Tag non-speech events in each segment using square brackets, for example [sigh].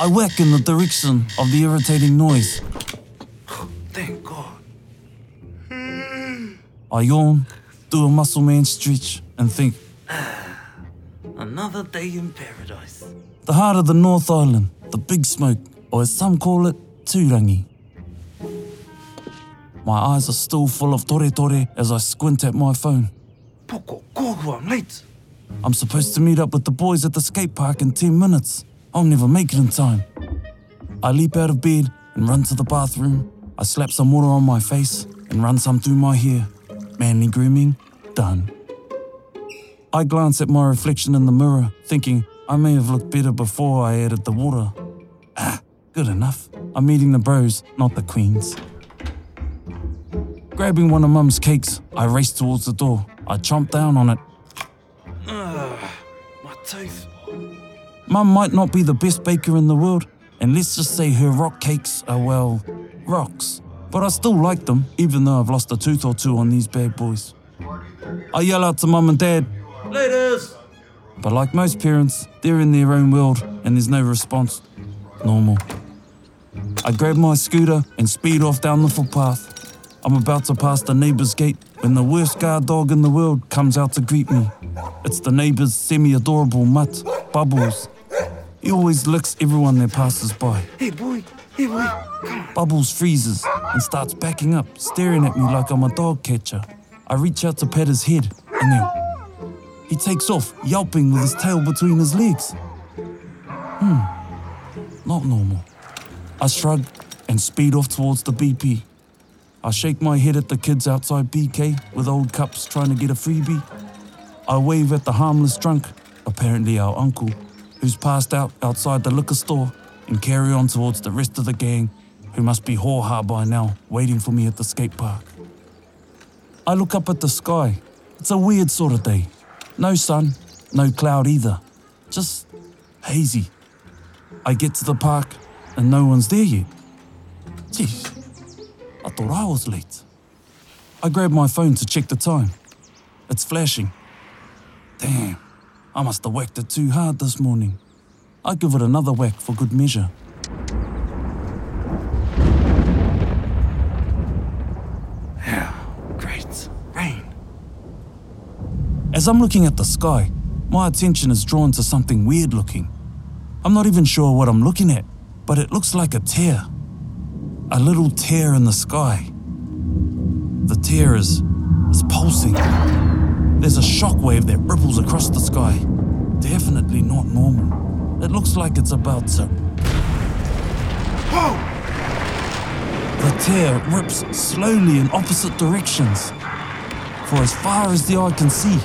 I whack in the direction of the irritating noise. Thank God. Hmm. I yawn, do a muscle man stretch, and think [sighs] Another day in paradise. the heart of the North Island, the Big Smoke, or as some call it, Turangi. My eyes are still full of tore tore as I squint at my phone. Poko, kogu, I'm late. I'm supposed to meet up with the boys at the skate park in 10 minutes. I'll never make it in time. I leap out of bed and run to the bathroom. I slap some water on my face and run some through my hair. Manly grooming, done. I glance at my reflection in the mirror, thinking I may have looked better before I added the water. Ah, good enough. I'm eating the bros, not the queens. Grabbing one of Mum's cakes, I race towards the door. I chomp down on it My tooth. Mum might not be the best baker in the world, and let's just say her rock cakes are, well, rocks. But I still like them, even though I've lost a tooth or two on these bad boys. I yell out to Mum and Dad, Laters! but like most parents, they're in their own world and there's no response. Normal. I grab my scooter and speed off down the footpath. I'm about to pass the neighbour's gate when the worst guard dog in the world comes out to greet me. It's the neighbour's semi adorable mutt, Bubbles. He always licks everyone that passes by. Hey, boy. Hey, boy. Bubbles freezes and starts backing up, staring at me like I'm a dog catcher. I reach out to pet his head, and then he takes off, yelping with his tail between his legs. Hmm, not normal. I shrug and speed off towards the BP. I shake my head at the kids outside BK with old cups trying to get a freebie. I wave at the harmless drunk, apparently our uncle, who's passed out outside the liquor store, and carry on towards the rest of the gang, who must be haw by now, waiting for me at the skate park. I look up at the sky. It's a weird sort of day. No sun, no cloud either. Just hazy. I get to the park, and no one's there yet. Jeez, I thought I was late. I grab my phone to check the time. It's flashing. Damn, I must have whacked it too hard this morning. I give it another whack for good measure. Yeah, great. Rain. As I'm looking at the sky, my attention is drawn to something weird looking. I'm not even sure what I'm looking at, but it looks like a tear. A little tear in the sky. The tear is, is pulsing. There's a shockwave that ripples across the sky. Definitely not normal. It looks like it's about to. Whoa! The tear rips slowly in opposite directions, for as far as the eye can see.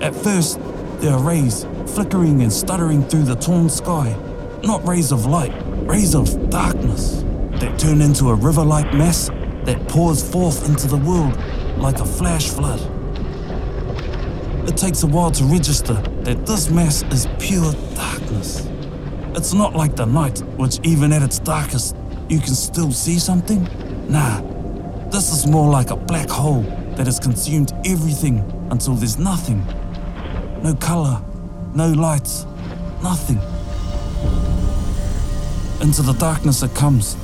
At first, there are rays flickering and stuttering through the torn sky. Not rays of light, rays of darkness that turn into a river like mass that pours forth into the world like a flash flood. It takes a while to register that this mass is pure darkness. It's not like the night, which even at its darkest, you can still see something. Nah, this is more like a black hole that has consumed everything until there's nothing. No color, no lights, nothing. Into the darkness it comes,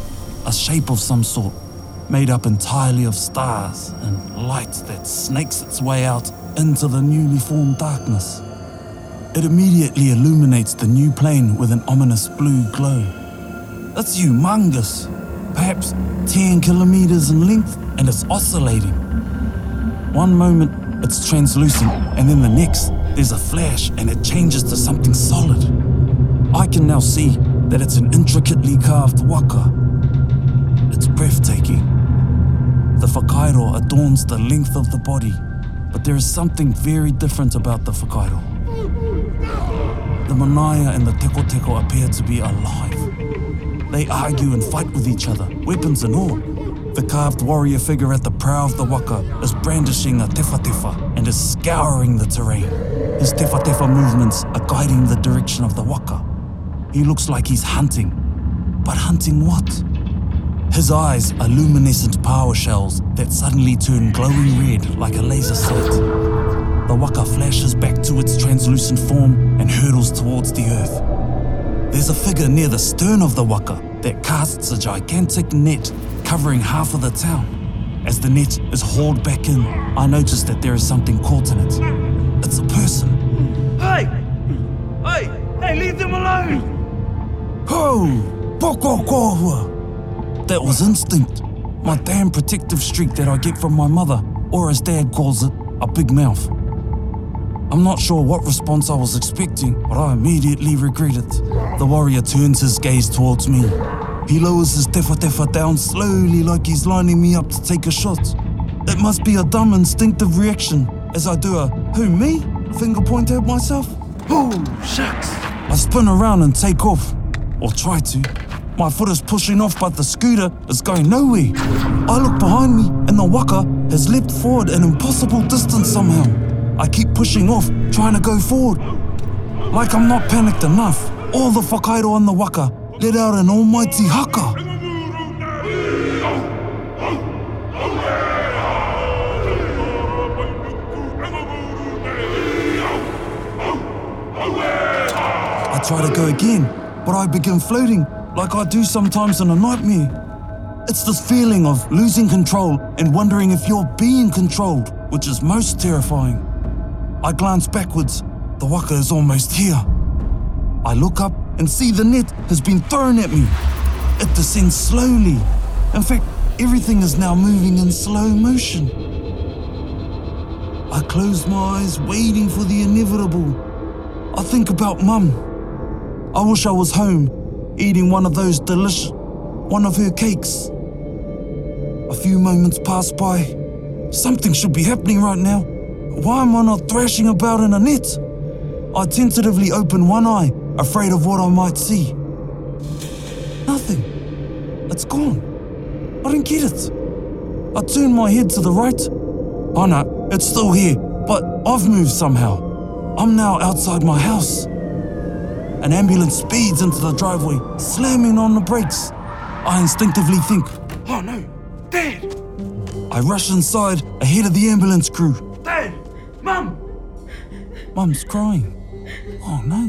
a shape of some sort, made up entirely of stars and light that snakes its way out into the newly formed darkness. It immediately illuminates the new plane with an ominous blue glow. It's humongous, perhaps 10 kilometers in length, and it's oscillating. One moment it's translucent, and then the next there's a flash and it changes to something solid. I can now see that it's an intricately carved waka. It's breathtaking. The whakairo adorns the length of the body, but there is something very different about the whakairo. The manaia and the tekoteko appear to be alive. They argue and fight with each other, weapons and all. The carved warrior figure at the prow of the waka is brandishing a tewhatewha and is scouring the terrain. His tewhatewha movements are guiding the direction of the waka. He looks like he's hunting. But hunting what? His eyes are luminescent pāua shells that suddenly turn glowing red like a laser sight. the waka flashes back to its translucent form and hurtles towards the earth. There's a figure near the stern of the waka that casts a gigantic net covering half of the town. As the net is hauled back in, I notice that there is something caught in it. It's a person. Hey! Hey! Hey, leave them alone! Ho! Pokokōhua! That was instinct. My damn protective streak that I get from my mother, or as Dad calls it, a big mouth. I'm not sure what response I was expecting, but I immediately regret it. The warrior turns his gaze towards me. He lowers his tewhatewha down slowly like he's lining me up to take a shot. It must be a dumb instinctive reaction as I do a who me? Finger point at myself. Oh, shucks! I spin around and take off, or try to. My foot is pushing off, but the scooter is going nowhere. I look behind me, and the waka has leapt forward an impossible distance somehow. I keep pushing off, trying to go forward. Like I'm not panicked enough. All the whakairo on the waka let out an almighty haka. I try to go again, but I begin floating like I do sometimes in a nightmare. It's this feeling of losing control and wondering if you're being controlled, which is most terrifying. I glance backwards. The waka is almost here. I look up and see the net has been thrown at me. It descends slowly. In fact, everything is now moving in slow motion. I close my eyes, waiting for the inevitable. I think about Mum. I wish I was home, eating one of those delicious, one of her cakes. A few moments pass by. Something should be happening right now. Why am I not thrashing about in a net? I tentatively open one eye, afraid of what I might see. Nothing. It's gone. I don't get it. I turn my head to the right. Oh no, it's still here, but I've moved somehow. I'm now outside my house. An ambulance speeds into the driveway, slamming on the brakes. I instinctively think, Oh no! Dad! I rush inside ahead of the ambulance crew. Dad! Mum! Mum's crying. Oh no.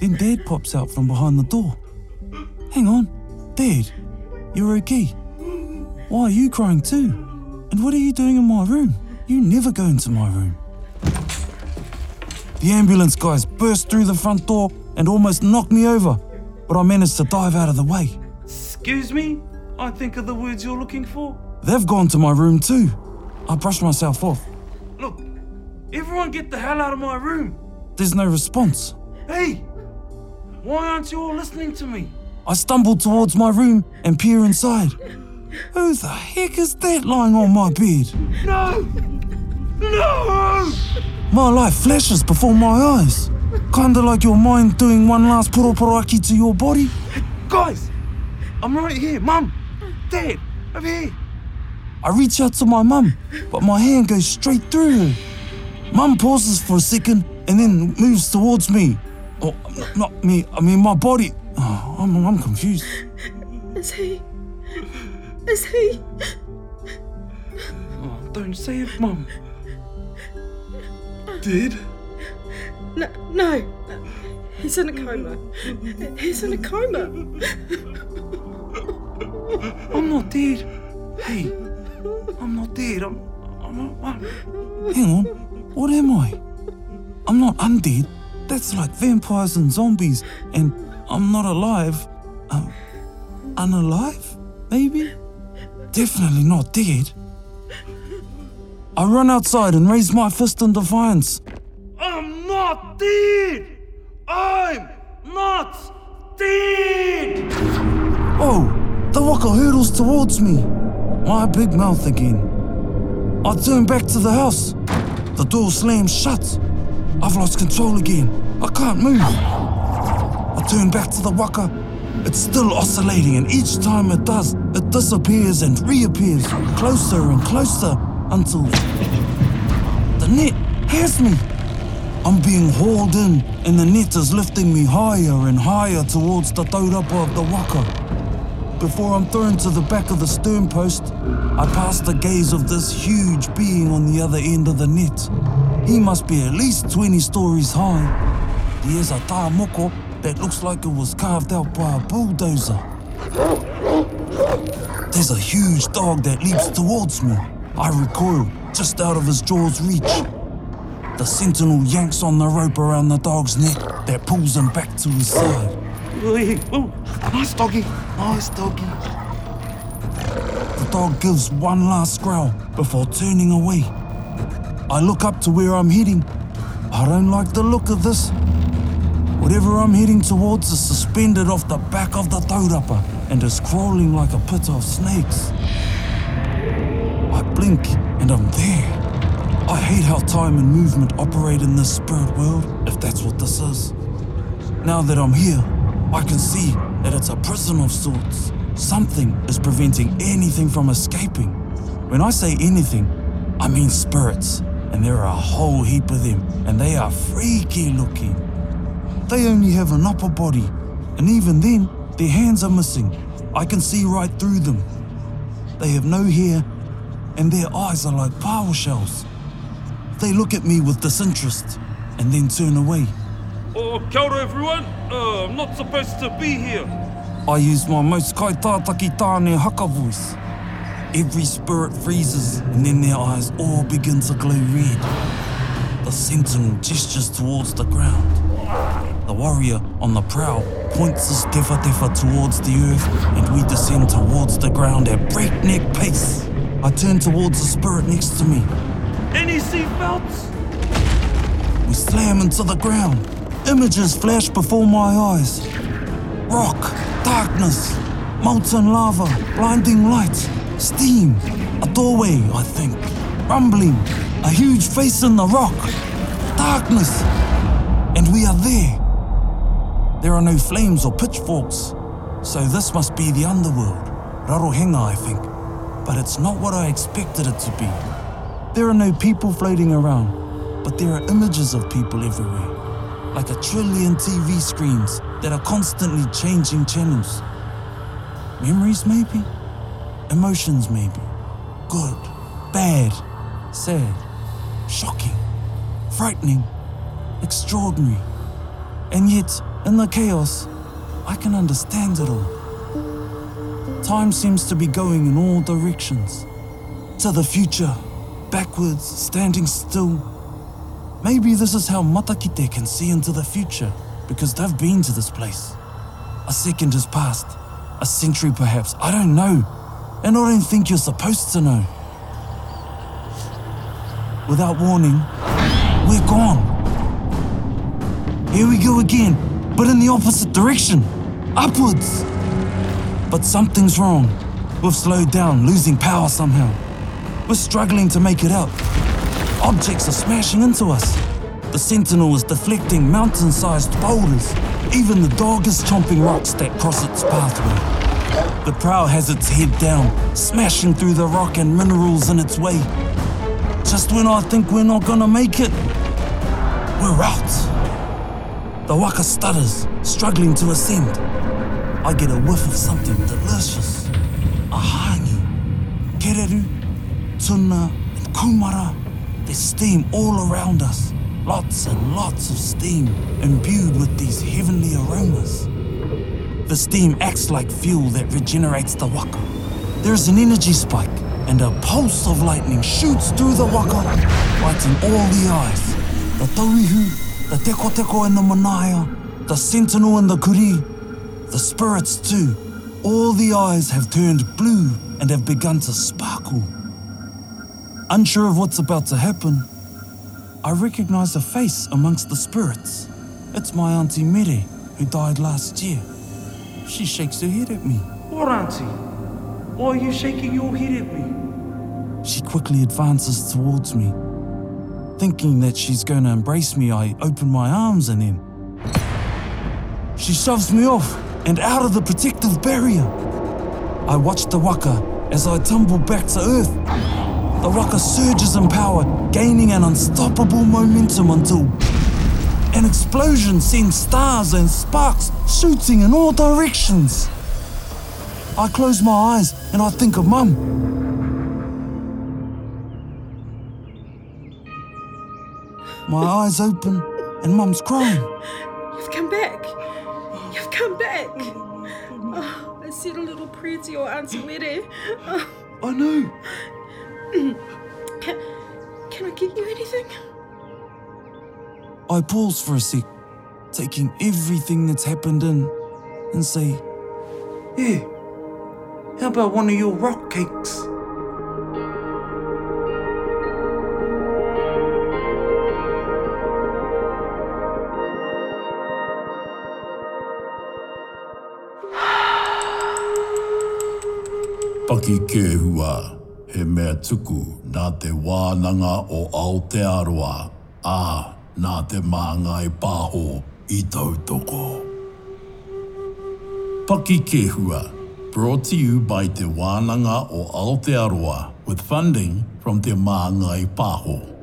Then Dad pops out from behind the door. Hang on, Dad, you're okay. Why are you crying too? And what are you doing in my room? You never go into my room. The ambulance guys burst through the front door and almost knocked me over, but I managed to dive out of the way. Excuse me? I think of the words you're looking for. They've gone to my room too. I brushed myself off. Look, everyone get the hell out of my room. There's no response. Hey! Why aren't you all listening to me? I stumble towards my room and peer inside. Who the heck is that lying on my bed? No! No! My life flashes before my eyes. Kinda like your mind doing one last poroporoaki to your body. Guys! I'm right here. Mum! Dad! Over here! I reach out to my mum, but my hand goes straight through her. Mum pauses for a second and then moves towards me. Oh, not me, I mean my body. Oh, I'm, I'm confused. Is he? Is he? Oh, don't say it, Mum. Dad? No, no. He's in a coma. He's in a coma. I'm not dead. Hey, I'm not dead. I'm. I'm not. Mum. Hang on, what am I? I'm not undead. That's like vampires and zombies, and I'm not alive. Um, unalive? Maybe? Definitely not dead. I run outside and raise my fist in defiance. I'm not dead! I'm not dead! Oh, the waka hurtles towards me. My big mouth again. I turn back to the house. The door slams shut. I've lost control again. I can't move. I turn back to the waka. It's still oscillating, and each time it does, it disappears and reappears closer and closer until the net has me. I'm being hauled in, and the net is lifting me higher and higher towards the taurapa of the waka. before I'm thrown to the back of the stern post, I pass the gaze of this huge being on the other end of the net. He must be at least 20 stories high. He has a tā moko that looks like it was carved out by a bulldozer. There's a huge dog that leaps towards me. I recoil, just out of his jaw's reach. The sentinel yanks on the rope around the dog's neck that pulls him back to his side. Oh, nice doggy. Nice doggy. The dog gives one last growl before turning away. I look up to where I'm heading. I don't like the look of this. Whatever I'm heading towards is suspended off the back of the taurapa and is crawling like a pit of snakes. Blink and I'm there. I hate how time and movement operate in this spirit world, if that's what this is. Now that I'm here, I can see that it's a prison of sorts. Something is preventing anything from escaping. When I say anything, I mean spirits, and there are a whole heap of them, and they are freaky looking. They only have an upper body, and even then, their hands are missing. I can see right through them. They have no hair, and their eyes are like power shells. They look at me with disinterest, and then turn away. Oh, kia ora, everyone. Uh, I'm not supposed to be here. I use my most kaitātaki tāne haka voice. Every spirit freezes, and then their eyes all begin to glow red. The sentinel gestures towards the ground. The warrior on the prow points his tefa tefa towards the earth, and we descend towards the ground at breakneck pace. I turn towards the spirit next to me. Any seatbelts? We slam into the ground. Images flash before my eyes. Rock, darkness, molten lava, blinding light, steam, a doorway, I think. Rumbling, a huge face in the rock. Darkness, and we are there. There are no flames or pitchforks, so this must be the underworld. Rarohenga, I think. But it's not what I expected it to be. There are no people floating around, but there are images of people everywhere, like a trillion TV screens that are constantly changing channels. Memories, maybe? Emotions, maybe? Good, bad, sad, shocking, frightening, extraordinary. And yet, in the chaos, I can understand it all. Time seems to be going in all directions. To the future, backwards, standing still. Maybe this is how Matakite can see into the future, because they've been to this place. A second has passed, a century perhaps, I don't know. And I don't think you're supposed to know. Without warning, we're gone. Here we go again, but in the opposite direction, upwards. But something's wrong. We've slowed down, losing power somehow. We're struggling to make it out. Objects are smashing into us. The sentinel is deflecting mountain sized boulders. Even the dog is chomping rocks that cross its pathway. The prow has its head down, smashing through the rock and minerals in its way. Just when I think we're not gonna make it, we're out. The waka stutters, struggling to ascend. I get a whiff of something delicious. A hangi, kereru, tuna, and kumara. There's steam all around us. Lots and lots of steam, imbued with these heavenly aromas. The steam acts like fuel that regenerates the waka. There's an energy spike, and a pulse of lightning shoots through the waka, lighting all the eyes. The tauihu, the tekoteko and the manaia, the sentinel and the kuri, the spirits too. All the eyes have turned blue and have begun to sparkle. Unsure of what's about to happen, I recognize a face amongst the spirits. It's my Auntie Mere, who died last year. She shakes her head at me. What, Auntie? Why are you shaking your head at me? She quickly advances towards me. Thinking that she's going to embrace me, I open my arms and then. She shoves me off and out of the protective barrier. I watch the waka as I tumble back to earth. The waka surges in power, gaining an unstoppable momentum until an explosion sends stars and sparks shooting in all directions. I close my eyes and I think of Mum. My eyes open and Mum's crying. Said a little prayer to your Auntie. Oh, I know. can, can I get you anything? I pause for a sec, taking everything that's happened in, and say, Yeah. How about one of your rock cakes? Paki kēhua, he mea tuku nā te wānanga o Aotearoa, ā nā te māngai pāho i tautoko. Paki kēhua, brought to you by te wānanga o Aotearoa with funding from te māngai pāho.